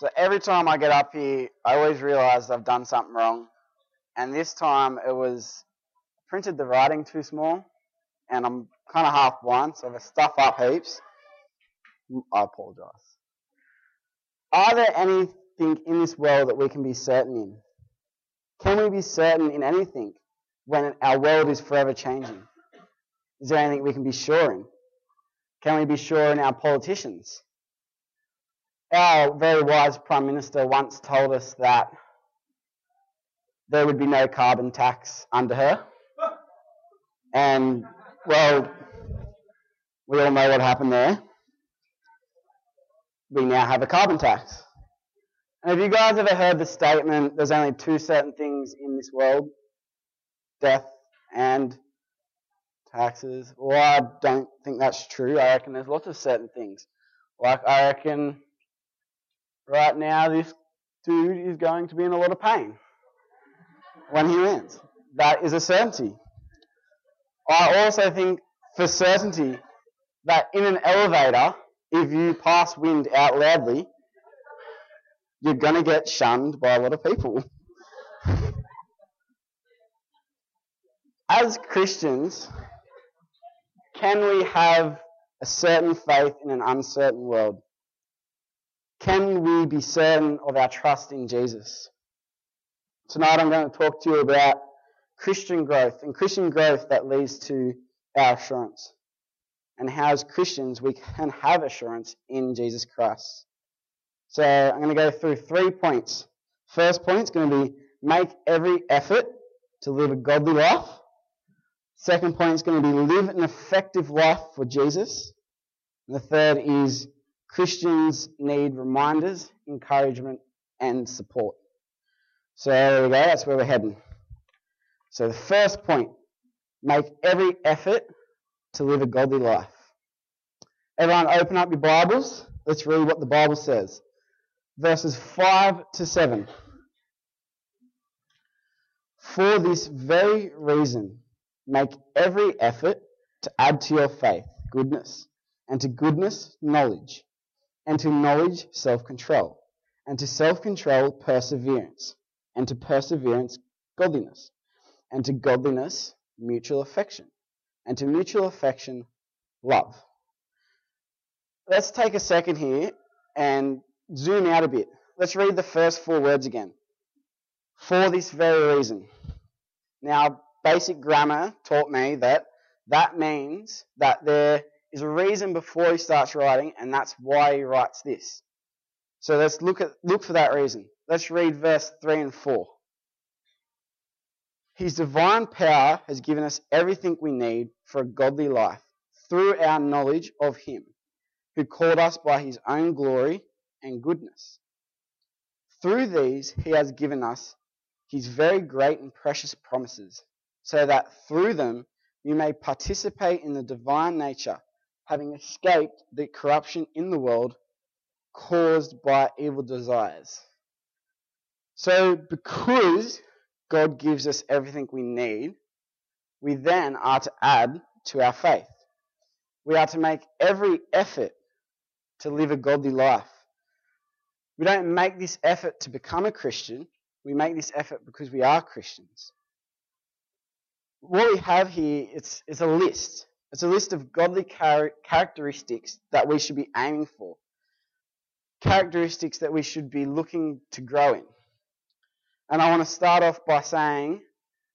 So every time I get up here, I always realise I've done something wrong. And this time it was printed the writing too small, and I'm kind of half blind, so I stuff up heaps, I apologise. Are there anything in this world that we can be certain in? Can we be certain in anything when our world is forever changing? Is there anything we can be sure in? Can we be sure in our politicians? Our very wise Prime Minister once told us that there would be no carbon tax under her. And, well, we all know what happened there. We now have a carbon tax. And have you guys ever heard the statement, there's only two certain things in this world? Death and taxes. Well, I don't think that's true. I reckon there's lots of certain things. Like, I reckon right now this dude is going to be in a lot of pain when he lands. That is a certainty. I also think for certainty that in an elevator, if you pass wind out loudly, you're going to get shunned by a lot of people. As Christians, can we have a certain faith in an uncertain world? Can we be certain of our trust in Jesus? Tonight I'm going to talk to you about Christian growth and Christian growth that leads to our assurance and how as Christians we can have assurance in Jesus Christ. So I'm going to go through three points. First point is going to be make every effort to live a godly life. Second point is going to be live an effective life for Jesus. And the third is Christians need reminders, encouragement, and support. So there we go, that's where we're heading. So the first point make every effort to live a godly life. Everyone, open up your Bibles. Let's read what the Bible says verses 5 to 7. For this very reason, make every effort to add to your faith goodness, and to goodness, knowledge, and to knowledge, self control, and to self control, perseverance, and to perseverance, godliness, and to godliness, mutual affection, and to mutual affection, love. Let's take a second here and zoom out a bit. Let's read the first four words again. For this very reason. Now, basic grammar taught me that that means that there is a reason before he starts writing, and that's why he writes this. So let's look at look for that reason. Let's read verse three and four. His divine power has given us everything we need for a godly life through our knowledge of him, who called us by his own glory and goodness. Through these, he has given us his very great and precious promises, so that through them you may participate in the divine nature, having escaped the corruption in the world caused by evil desires. So, because God gives us everything we need, we then are to add to our faith. We are to make every effort to live a godly life. We don't make this effort to become a Christian. We make this effort because we are Christians. What we have here it's, it's a list. It's a list of godly char- characteristics that we should be aiming for. Characteristics that we should be looking to grow in. And I want to start off by saying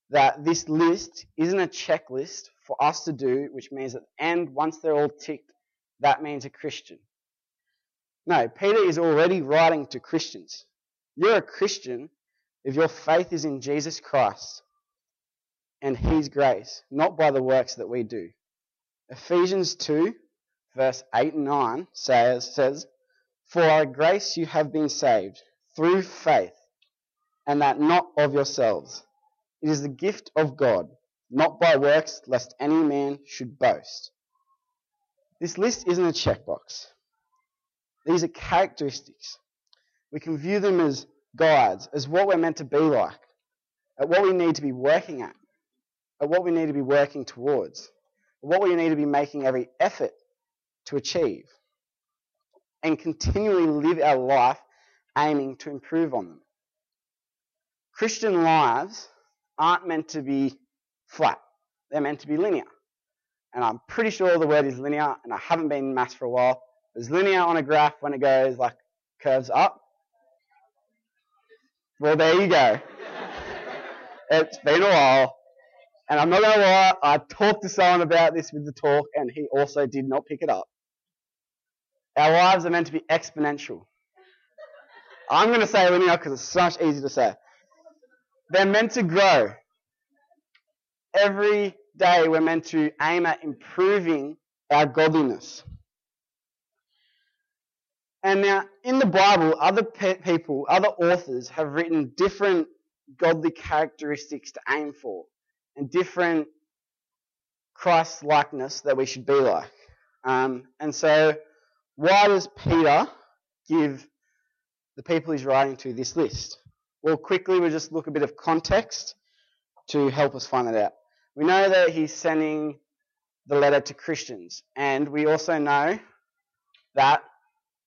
that this list isn't a checklist for us to do, which means at the end, once they're all ticked, that means a Christian. No, Peter is already writing to Christians. You're a Christian if your faith is in Jesus Christ and His grace, not by the works that we do. Ephesians 2, verse 8 and 9 says, says For our grace you have been saved through faith, and that not of yourselves. It is the gift of God, not by works, lest any man should boast. This list isn't a checkbox. These are characteristics. We can view them as guides, as what we're meant to be like, at what we need to be working at, at what we need to be working towards, what we need to be making every effort to achieve, and continually live our life aiming to improve on them. Christian lives aren't meant to be flat, they're meant to be linear. And I'm pretty sure the word is linear, and I haven't been in maths for a while. Is linear on a graph when it goes like curves up? Well, there you go. it's been a while. And I'm not going to lie, I talked to someone about this with the talk, and he also did not pick it up. Our lives are meant to be exponential. I'm going to say it linear because it's so much easier to say. They're meant to grow. Every day we're meant to aim at improving our godliness. And now, in the Bible, other pe- people, other authors have written different godly characteristics to aim for and different Christ likeness that we should be like. Um, and so, why does Peter give the people he's writing to this list? Well, quickly, we'll just look a bit of context to help us find that out. We know that he's sending the letter to Christians, and we also know that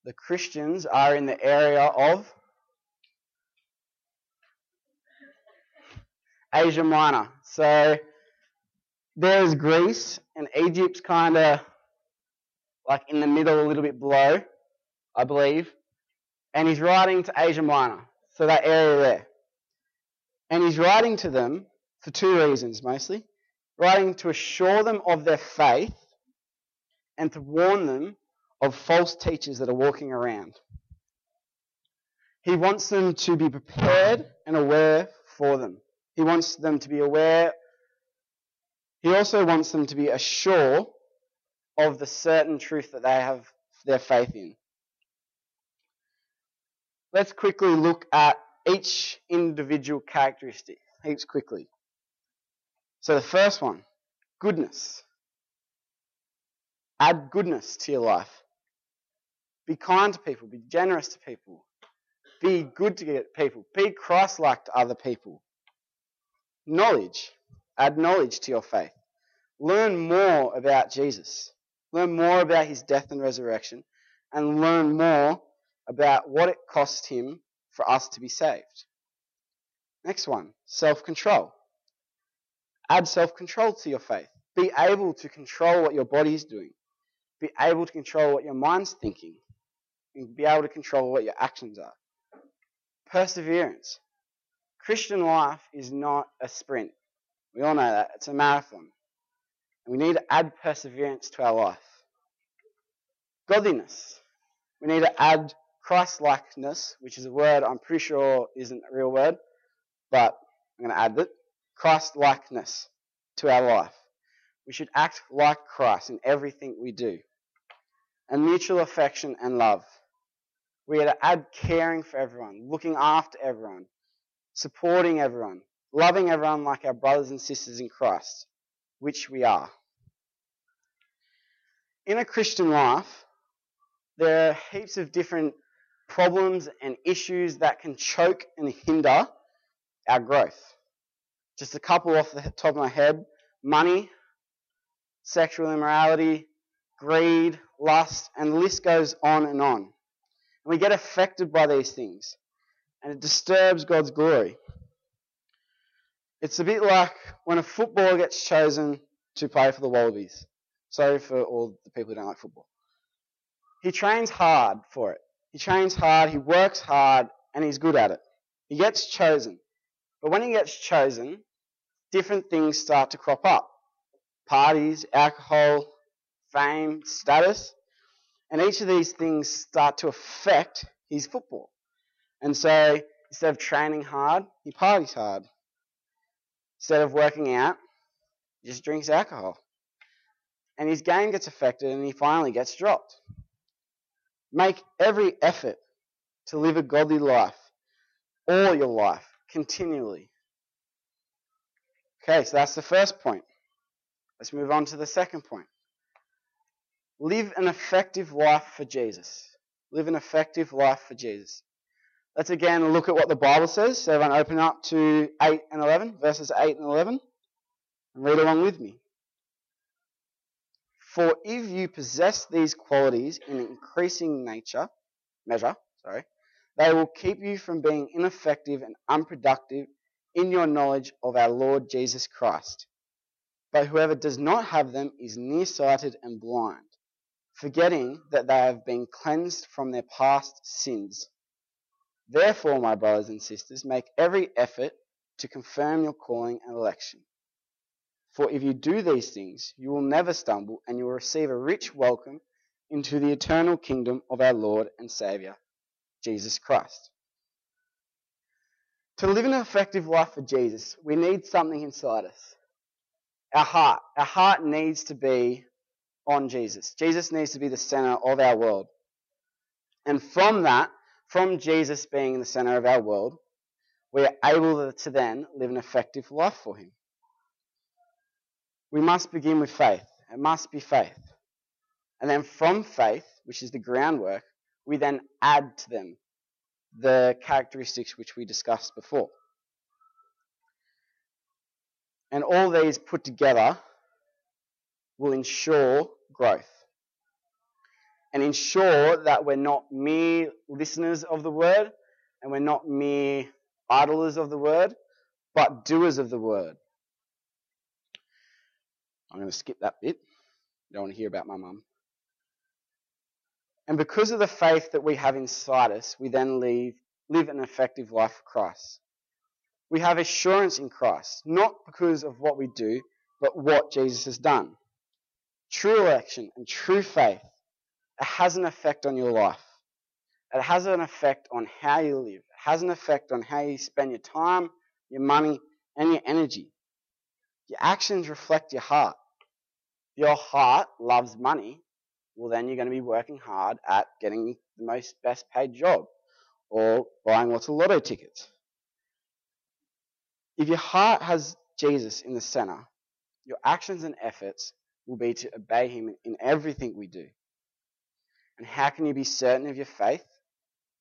the Christians are in the area of Asia Minor. So there's Greece, and Egypt's kind of like in the middle, a little bit below, I believe. And he's writing to Asia Minor, so that area there. And he's writing to them for two reasons mostly writing to assure them of their faith and to warn them of false teachers that are walking around. He wants them to be prepared and aware for them. He wants them to be aware. He also wants them to be assured of the certain truth that they have their faith in. Let's quickly look at each individual characteristic, heaps quickly. So the first one, goodness. Add goodness to your life. Be kind to people. Be generous to people. Be good to people. Be Christ like to other people. Knowledge. Add knowledge to your faith. Learn more about Jesus. Learn more about his death and resurrection. And learn more about what it cost him for us to be saved. Next one self control. Add self control to your faith. Be able to control what your body is doing. Be able to control what your mind's thinking. And be able to control what your actions are. Perseverance. Christian life is not a sprint. We all know that. It's a marathon. And we need to add perseverance to our life. Godliness. We need to add Christ likeness, which is a word I'm pretty sure isn't a real word, but I'm going to add it. Christ likeness to our life. We should act like Christ in everything we do. And mutual affection and love. We are to add caring for everyone, looking after everyone, supporting everyone, loving everyone like our brothers and sisters in Christ, which we are. In a Christian life, there are heaps of different problems and issues that can choke and hinder our growth. Just a couple off the top of my head money, sexual immorality, greed, lust, and the list goes on and on. And we get affected by these things, and it disturbs God's glory. It's a bit like when a footballer gets chosen to play for the Wallabies. Sorry for all the people who don't like football. He trains hard for it. He trains hard, he works hard, and he's good at it. He gets chosen. But when he gets chosen, different things start to crop up parties, alcohol, fame, status. And each of these things start to affect his football. And so instead of training hard, he parties hard. Instead of working out, he just drinks alcohol. And his game gets affected and he finally gets dropped. Make every effort to live a godly life all your life, continually. Okay, so that's the first point. Let's move on to the second point. Live an effective life for Jesus. Live an effective life for Jesus. Let's again look at what the Bible says. So everyone open up to 8 and 11, verses 8 and 11, and read along with me. For if you possess these qualities in increasing nature, measure, sorry, They will keep you from being ineffective and unproductive in your knowledge of our Lord Jesus Christ. But whoever does not have them is nearsighted and blind, forgetting that they have been cleansed from their past sins. Therefore, my brothers and sisters, make every effort to confirm your calling and election. For if you do these things, you will never stumble, and you will receive a rich welcome into the eternal kingdom of our Lord and Saviour, Jesus Christ. To live an effective life for Jesus, we need something inside us. Our heart. Our heart needs to be on Jesus. Jesus needs to be the center of our world. And from that, from Jesus being in the center of our world, we are able to then live an effective life for Him. We must begin with faith. It must be faith. And then from faith, which is the groundwork, we then add to them the characteristics which we discussed before. And all these put together will ensure growth and ensure that we're not mere listeners of the word and we're not mere idlers of the word, but doers of the word. I'm going to skip that bit. Don't want to hear about my mum. And because of the faith that we have inside us, we then live, live an effective life for Christ. We have assurance in Christ, not because of what we do, but what Jesus has done. True election and true faith, it has an effect on your life. It has an effect on how you live. It has an effect on how you spend your time, your money, and your energy. Your actions reflect your heart. If your heart loves money, well then you're going to be working hard at getting the most best paid job or buying lots of lotto tickets. If your heart has Jesus in the center, your actions and efforts will be to obey him in everything we do. And how can you be certain of your faith?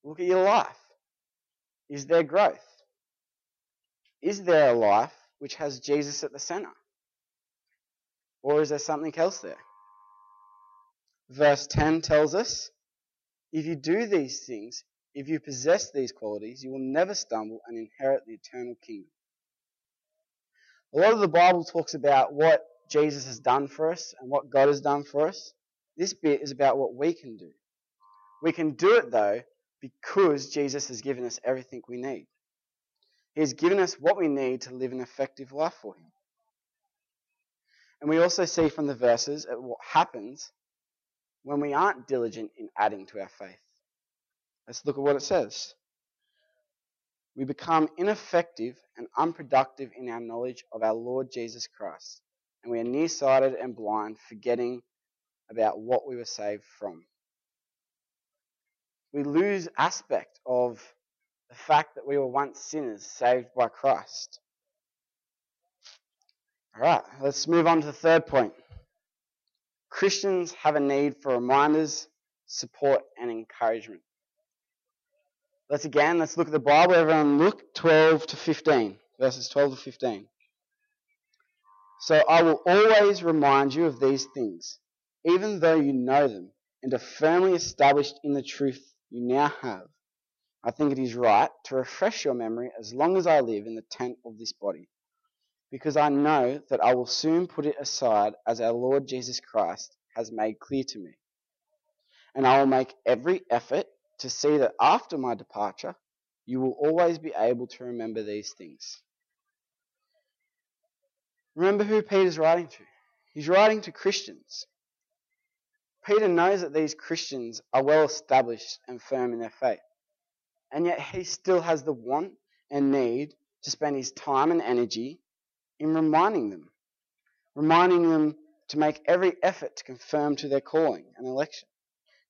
Look at your life. Is there growth? Is there a life which has Jesus at the center? Or is there something else there? Verse 10 tells us if you do these things, if you possess these qualities, you will never stumble and inherit the eternal kingdom. A lot of the Bible talks about what Jesus has done for us and what God has done for us. This bit is about what we can do. We can do it though because Jesus has given us everything we need. He has given us what we need to live an effective life for Him. And we also see from the verses what happens when we aren't diligent in adding to our faith. Let's look at what it says. We become ineffective and unproductive in our knowledge of our Lord Jesus Christ, and we are nearsighted and blind, forgetting about what we were saved from. We lose aspect of the fact that we were once sinners saved by Christ. All right, let's move on to the third point. Christians have a need for reminders, support, and encouragement. Let's again, let's look at the Bible. Everyone look 12 to 15, verses 12 to 15. So I will always remind you of these things, even though you know them and are firmly established in the truth you now have. I think it is right to refresh your memory as long as I live in the tent of this body because I know that I will soon put it aside as our Lord Jesus Christ has made clear to me. And I will make every effort to see that after my departure, you will always be able to remember these things. Remember who Peter's writing to. He's writing to Christians. Peter knows that these Christians are well established and firm in their faith. And yet he still has the want and need to spend his time and energy in reminding them, reminding them to make every effort to confirm to their calling and election,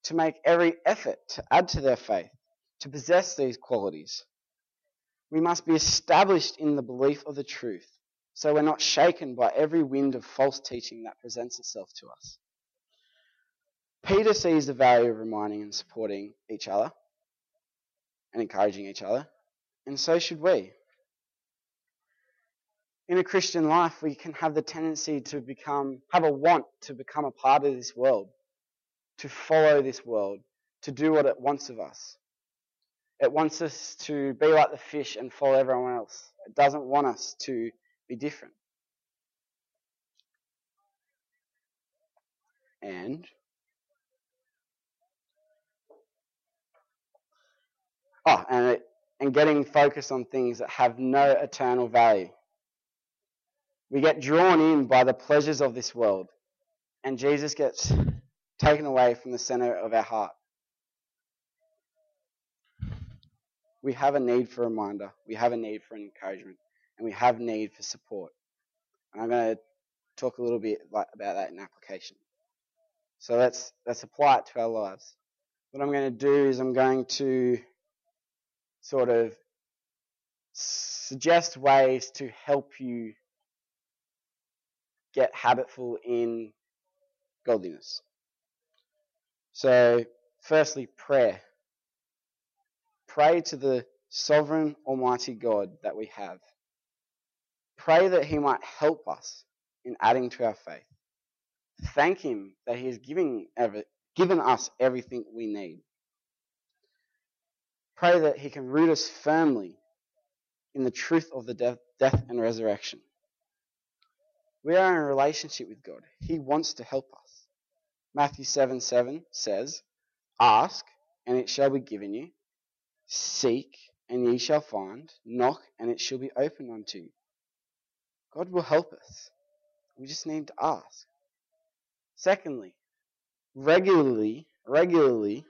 to make every effort to add to their faith, to possess these qualities. We must be established in the belief of the truth, so we're not shaken by every wind of false teaching that presents itself to us. Peter sees the value of reminding and supporting each other and encouraging each other, and so should we in a Christian life, we can have the tendency to become, have a want to become a part of this world, to follow this world, to do what it wants of us. It wants us to be like the fish and follow everyone else. It doesn't want us to be different. And oh, and it, and getting focused on things that have no eternal value. We get drawn in by the pleasures of this world, and Jesus gets taken away from the center of our heart. We have a need for a reminder, we have a need for encouragement, and we have need for support. And I'm going to talk a little bit about that in application. So let's let's apply it to our lives. What I'm going to do is I'm going to sort of suggest ways to help you get habitful in godliness. So, firstly, prayer. Pray to the sovereign, almighty God that we have. Pray that He might help us in adding to our faith. Thank Him that He has given, given us everything we need. Pray that He can root us firmly in the truth of the death, death and resurrection. We are in a relationship with God. He wants to help us. Matthew 7 7 says, Ask, and it shall be given you. Seek, and ye shall find. Knock, and it shall be opened unto you. God will help us. We just need to ask. Secondly, regularly, regularly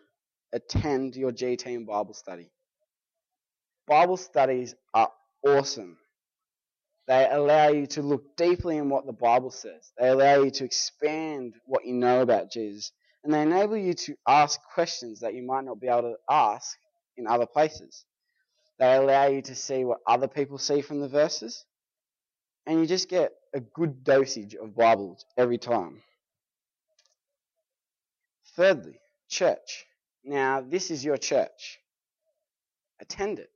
attend your G Team Bible study. Bible studies are awesome. They allow you to look deeply in what the Bible says. They allow you to expand what you know about Jesus. And they enable you to ask questions that you might not be able to ask in other places. They allow you to see what other people see from the verses. And you just get a good dosage of Bibles every time. Thirdly, church. Now, this is your church. Attend it.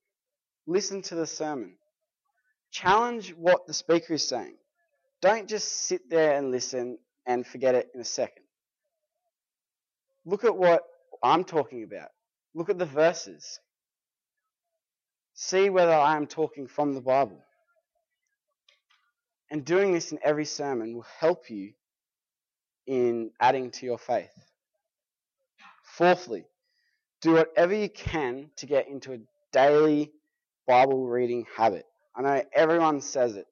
Listen to the sermon. Challenge what the speaker is saying. Don't just sit there and listen and forget it in a second. Look at what I'm talking about. Look at the verses. See whether I am talking from the Bible. And doing this in every sermon will help you in adding to your faith. Fourthly, do whatever you can to get into a daily Bible reading habit. I know everyone says it.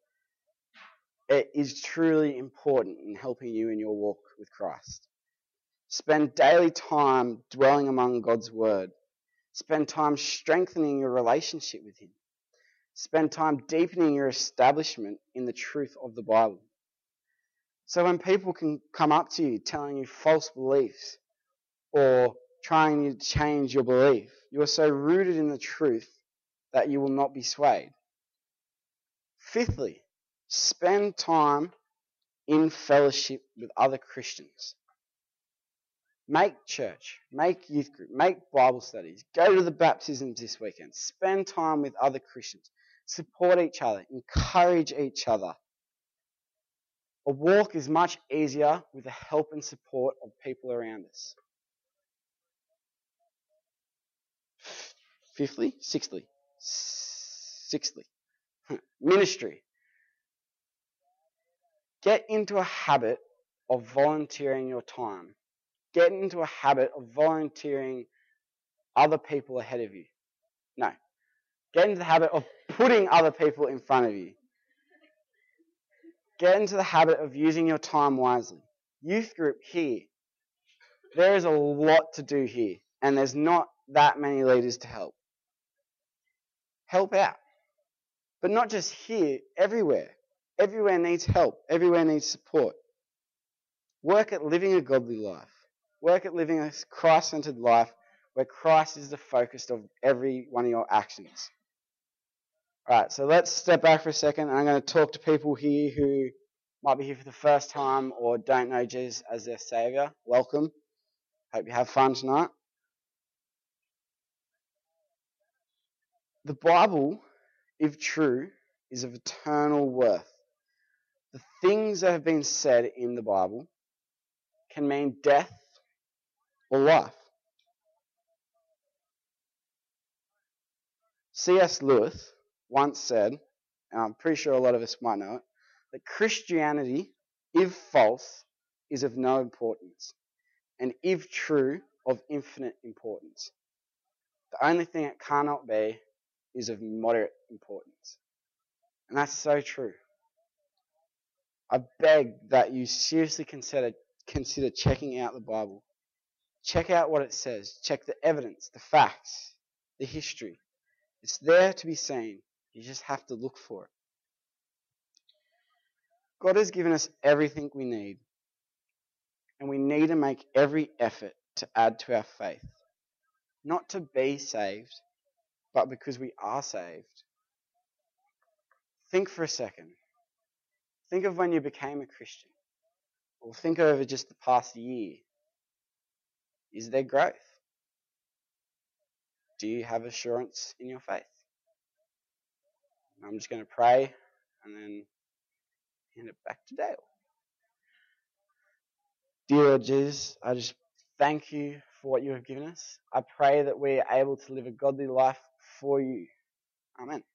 It is truly important in helping you in your walk with Christ. Spend daily time dwelling among God's Word. Spend time strengthening your relationship with Him. Spend time deepening your establishment in the truth of the Bible. So when people can come up to you telling you false beliefs or trying to change your belief. You are so rooted in the truth that you will not be swayed. Fifthly, spend time in fellowship with other Christians. Make church, make youth group, make Bible studies, go to the baptisms this weekend, spend time with other Christians, support each other, encourage each other. A walk is much easier with the help and support of people around us. Fifthly, sixthly, sixthly, ministry. Get into a habit of volunteering your time. Get into a habit of volunteering other people ahead of you. No. Get into the habit of putting other people in front of you. Get into the habit of using your time wisely. Youth group here. There is a lot to do here, and there's not that many leaders to help help out. But not just here, everywhere. Everywhere needs help. Everywhere needs support. Work at living a godly life. Work at living a Christ centered life where Christ is the focus of every one of your actions. Alright, so let's step back for a second. I'm going to talk to people here who might be here for the first time or don't know Jesus as their Saviour. Welcome. Hope you have fun tonight. The Bible, if true, is of eternal worth. The things that have been said in the Bible can mean death or life. C.S. Lewis once said, and I'm pretty sure a lot of us might know it, that Christianity, if false, is of no importance, and if true, of infinite importance. The only thing it cannot be is of moderate importance. And that's so true. I beg that you seriously consider, consider checking out the Bible. Check out what it says. Check the evidence, the facts, the history. It's there to be seen. You just have to look for it. God has given us everything we need. And we need to make every effort to add to our faith. Not to be saved, but because we are saved. Think for a second. Think of when you became a Christian. Or think over just the past year. Is there growth? Do you have assurance in your faith? I'm just going to pray and then hand it back to Dale. Dear Jesus, I just thank you for what you have given us. I pray that we are able to live a godly life for you. Amen.